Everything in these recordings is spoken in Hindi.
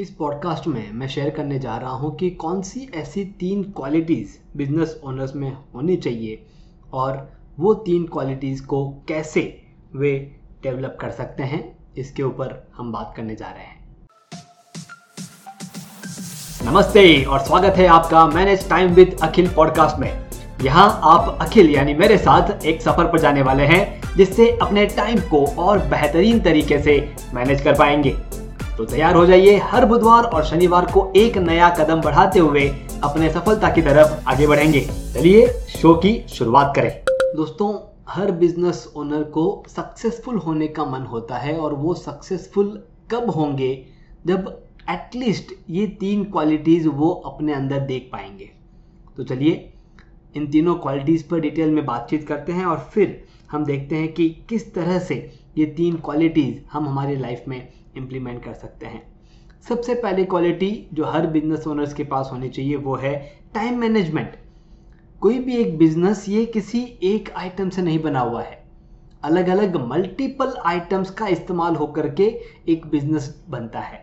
इस पॉडकास्ट में मैं शेयर करने जा रहा हूँ कि कौन सी ऐसी तीन क्वालिटीज़ बिज़नेस ओनर्स में होनी चाहिए और वो तीन क्वालिटीज़ को कैसे वे डेवलप कर सकते हैं, इसके ऊपर हम बात करने जा रहे हैं। नमस्ते और स्वागत है आपका manage time with Akhil podcast में। यहाँ आप अखिल यानी मेरे साथ एक सफ़र पर जाने वाले हैं, जिससे अपने टाइम को और बेहतरीन तरीके से मैनेज कर पाएँगे। तो तैयार हो जाइए हर बुधवार और शनिवार को एक नया कदम बढ़ाते हुए अपने सफलता की तरफ़ आगे बढ़ेंगे। चलिए शो की शुरुआत करें। दोस्तों, हर बिज़नेस ओनर को सक्सेसफुल होने का मन होता है और वो सक्सेसफुल कब होंगे? जब एटलीस्ट ये तीन क्वालिटीज़ वो अपने अंदर देख पाएँगे। तो चलिए इन तीनों क्वालिटीज़ पर डिटेल में बातचीत करते हैं और फिर हम देखते हैं कि किस तरह से ये तीन क्वालिटीज़ हम हमारी लाइफ में इम्प्लीमेंट कर सकते हैं। सबसे पहले क्वालिटी जो हर बिज़नेस ओनर्स के पास होनी चाहिए वो है टाइम मैनेजमेंट कोई भी एक बिज़नेस ये किसी एक आइटम से नहीं बना हुआ है। अलग अलग मल्टीपल आइटम्स का इस्तेमाल होकर के एक बिज़नेस बनता है।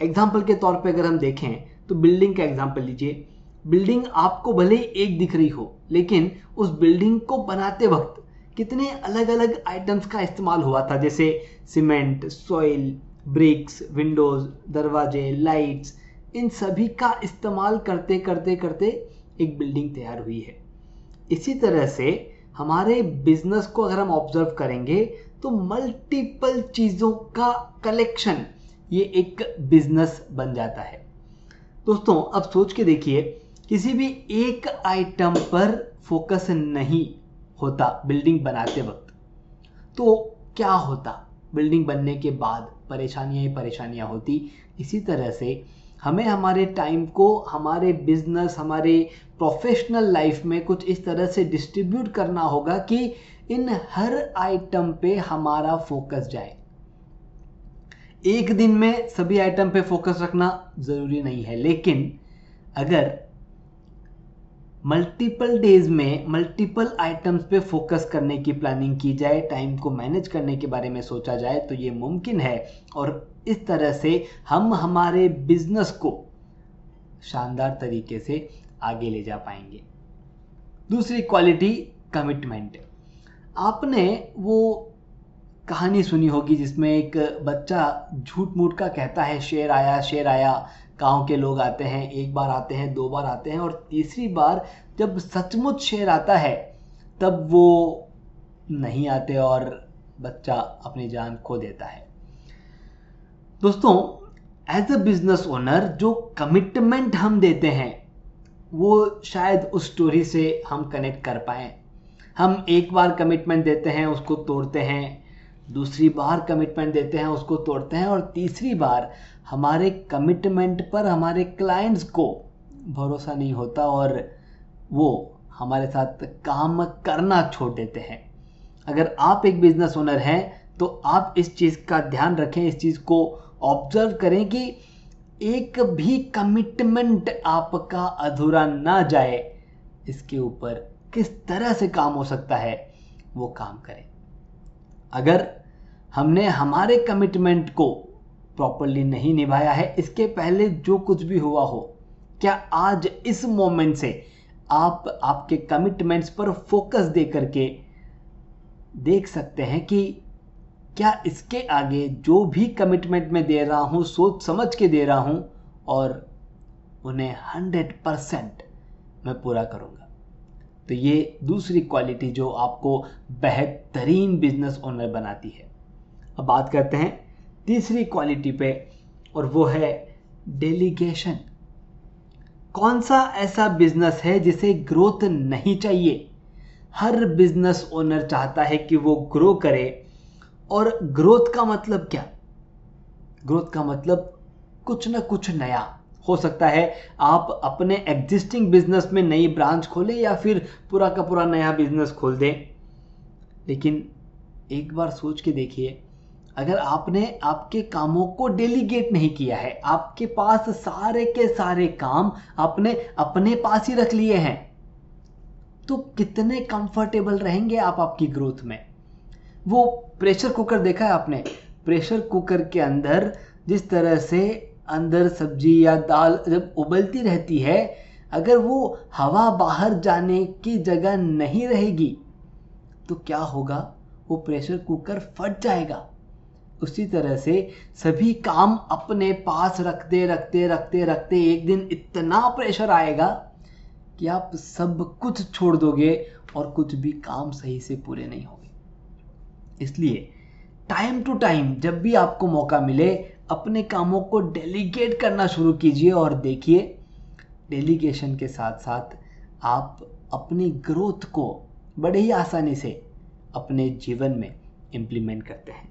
एग्ज़ाम्पल के तौर पे अगर हम देखें तो बिल्डिंग का एग्ज़ाम्पल लीजिए। बिल्डिंग आपको भले ही एक दिख रही हो, लेकिन उस बिल्डिंग को बनाते वक्त कितने अलग अलग आइटम्स का इस्तेमाल हुआ था? जैसे सीमेंट सॉइल ब्रिक्स विंडोज़ दरवाजे लाइट्स इन सभी का इस्तेमाल करते करते करते एक बिल्डिंग तैयार हुई है। इसी तरह से हमारे बिज़नेस को अगर हम ऑब्ज़र्व करेंगे तो मल्टीपल चीज़ों का कलेक्शन ये एक बिज़नेस बन जाता है। दोस्तों, अब सोच के देखिए, किसी भी एक आइटम पर फोकस नहीं। होता बिल्डिंग बनाते वक्त। तो क्या होता? बिल्डिंग बनने के बाद परेशानियाँ ही परेशानियाँ होती। इसी तरह से हमें हमारे टाइम को, हमारे बिज़नेस, हमारे प्रोफेशनल लाइफ में कुछ इस तरह से डिस्ट्रीब्यूट करना होगा कि इन हर आइटम पे हमारा फोकस जाए। एक दिन में सभी आइटम पे फोकस रखना ज़रूरी नहीं है, लेकिन अगर मल्टीपल डेज़ में मल्टीपल आइटम्स पे फोकस करने की प्लानिंग की जाए टाइम को मैनेज करने के बारे में सोचा जाए तो ये मुमकिन है। और इस तरह से हम हमारे बिज़नेस को शानदार तरीके से आगे ले जा पाएँगे। दूसरी क्वालिटी कमिटमेंट आपने वो कहानी सुनी होगी जिसमें एक बच्चा झूठ मूठ का कहता है, शेर आया शेर आया। गाँव के लोग आते हैं, एक बार आते हैं, दो बार आते हैं और तीसरी बार जब सचमुच शेर आता है, तब वो नहीं आते और बच्चा अपनी जान खो देता है। दोस्तों एज अ बिज़नेस ओनर जो कमिटमेंट हम देते हैं, वो शायद उस स्टोरी से हम कनेक्ट कर पाए। हम एक बार कमिटमेंट देते हैं, उसको तोड़ते हैं दूसरी बार कमिटमेंट देते हैं, उसको तोड़ते हैं और तीसरी बार हमारे कमिटमेंट पर हमारे क्लाइंट्स को भरोसा नहीं होता और वो हमारे साथ काम करना छोड़ देते हैं। अगर आप एक बिज़नेस ओनर हैं तो आप इस चीज़ का ध्यान रखें, इस चीज़ को ऑब्ज़र्व करें कि एक भी कमिटमेंट आपका अधूरा ना जाए, इसके ऊपर किस तरह से काम हो सकता है, वो काम करें। अगर हमने हमारे कमिटमेंट को प्रॉपरली नहीं निभाया है, इसके पहले जो कुछ भी हुआ हो, क्या आज इस मोमेंट से आप आपके कमिटमेंट्स पर फोकस दे करके देख सकते हैं कि क्या इसके आगे जो भी कमिटमेंट मैं दे रहा हूँ, सोच समझ के दे रहा हूँ और उन्हें हंड्रेड परसेंट मैं पूरा करूँगा। तो ये दूसरी क्वालिटी जो आपको बेहतरीन बिज़नेस ओनर बनाती है। अब बात करते हैं तीसरी क्वालिटी पे, और वो है डेलीगेशन कौन सा ऐसा बिज़नेस है जिसे ग्रोथ नहीं चाहिए? हर बिज़नेस ओनर चाहता है कि वो ग्रो करे, और ग्रोथ का मतलब क्या? ग्रोथ का मतलब कुछ ना कुछ नया। हो सकता है आप अपने एग्जिस्टिंग बिज़नेस में नई ब्रांच खोलें या फिर पूरा का पूरा नया बिज़नेस खोल दें। लेकिन एक बार सोच के देखिए, अगर आपने आपके कामों को डेलीगेट नहीं किया है, आपके पास सारे के सारे काम आपने अपने पास ही रख लिए हैं तो कितने कंफर्टेबल रहेंगे आप आपकी ग्रोथ में? वो प्रेशर कुकर देखा है आपने? प्रेशर कुकर के अंदर जिस तरह से अंदर सब्ज़ी या दाल जब उबलती रहती है, अगर वो हवा बाहर जाने की जगह नहीं रहेगी तो क्या होगा? वो प्रेशर कुकर फट जाएगा। उसी तरह से सभी काम अपने पास रखते रखते रखते रखते एक दिन इतना प्रेशर आएगा कि आप सब कुछ छोड़ दोगे और कुछ भी काम सही से पूरे नहीं होंगे। इसलिए टाइम टू टाइम जब भी आपको मौका मिले अपने कामों को डेलीगेट करना शुरू कीजिए और देखिए डेलीगेशन के साथ साथ आप अपनी ग्रोथ को बड़े ही आसानी से अपने जीवन में इम्प्लीमेंट करते हैं।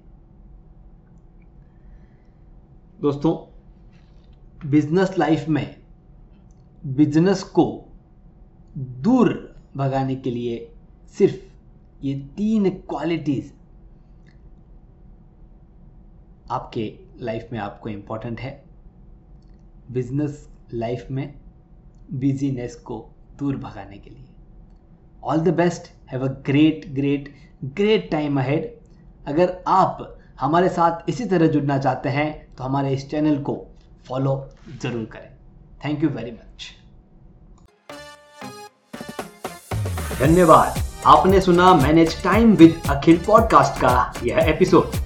दोस्तों बिज़नेस लाइफ में बिज़नेस को दूर भगाने के लिए सिर्फ़ ये तीन क्वालिटीज आपके लाइफ में आपको इंपॉर्टेंट है। बिज़नेस लाइफ में बिजीनेस को दूर भगाने के लिए। All the best have a great great great time ahead अगर आप हमारे साथ इसी तरह जुड़ना चाहते हैं तो हमारे इस चैनल को फॉलो ज़रूर करें। थैंक यू वेरी मच धन्यवाद। आपने सुना manage time with Akhil podcast का यह एपिसोड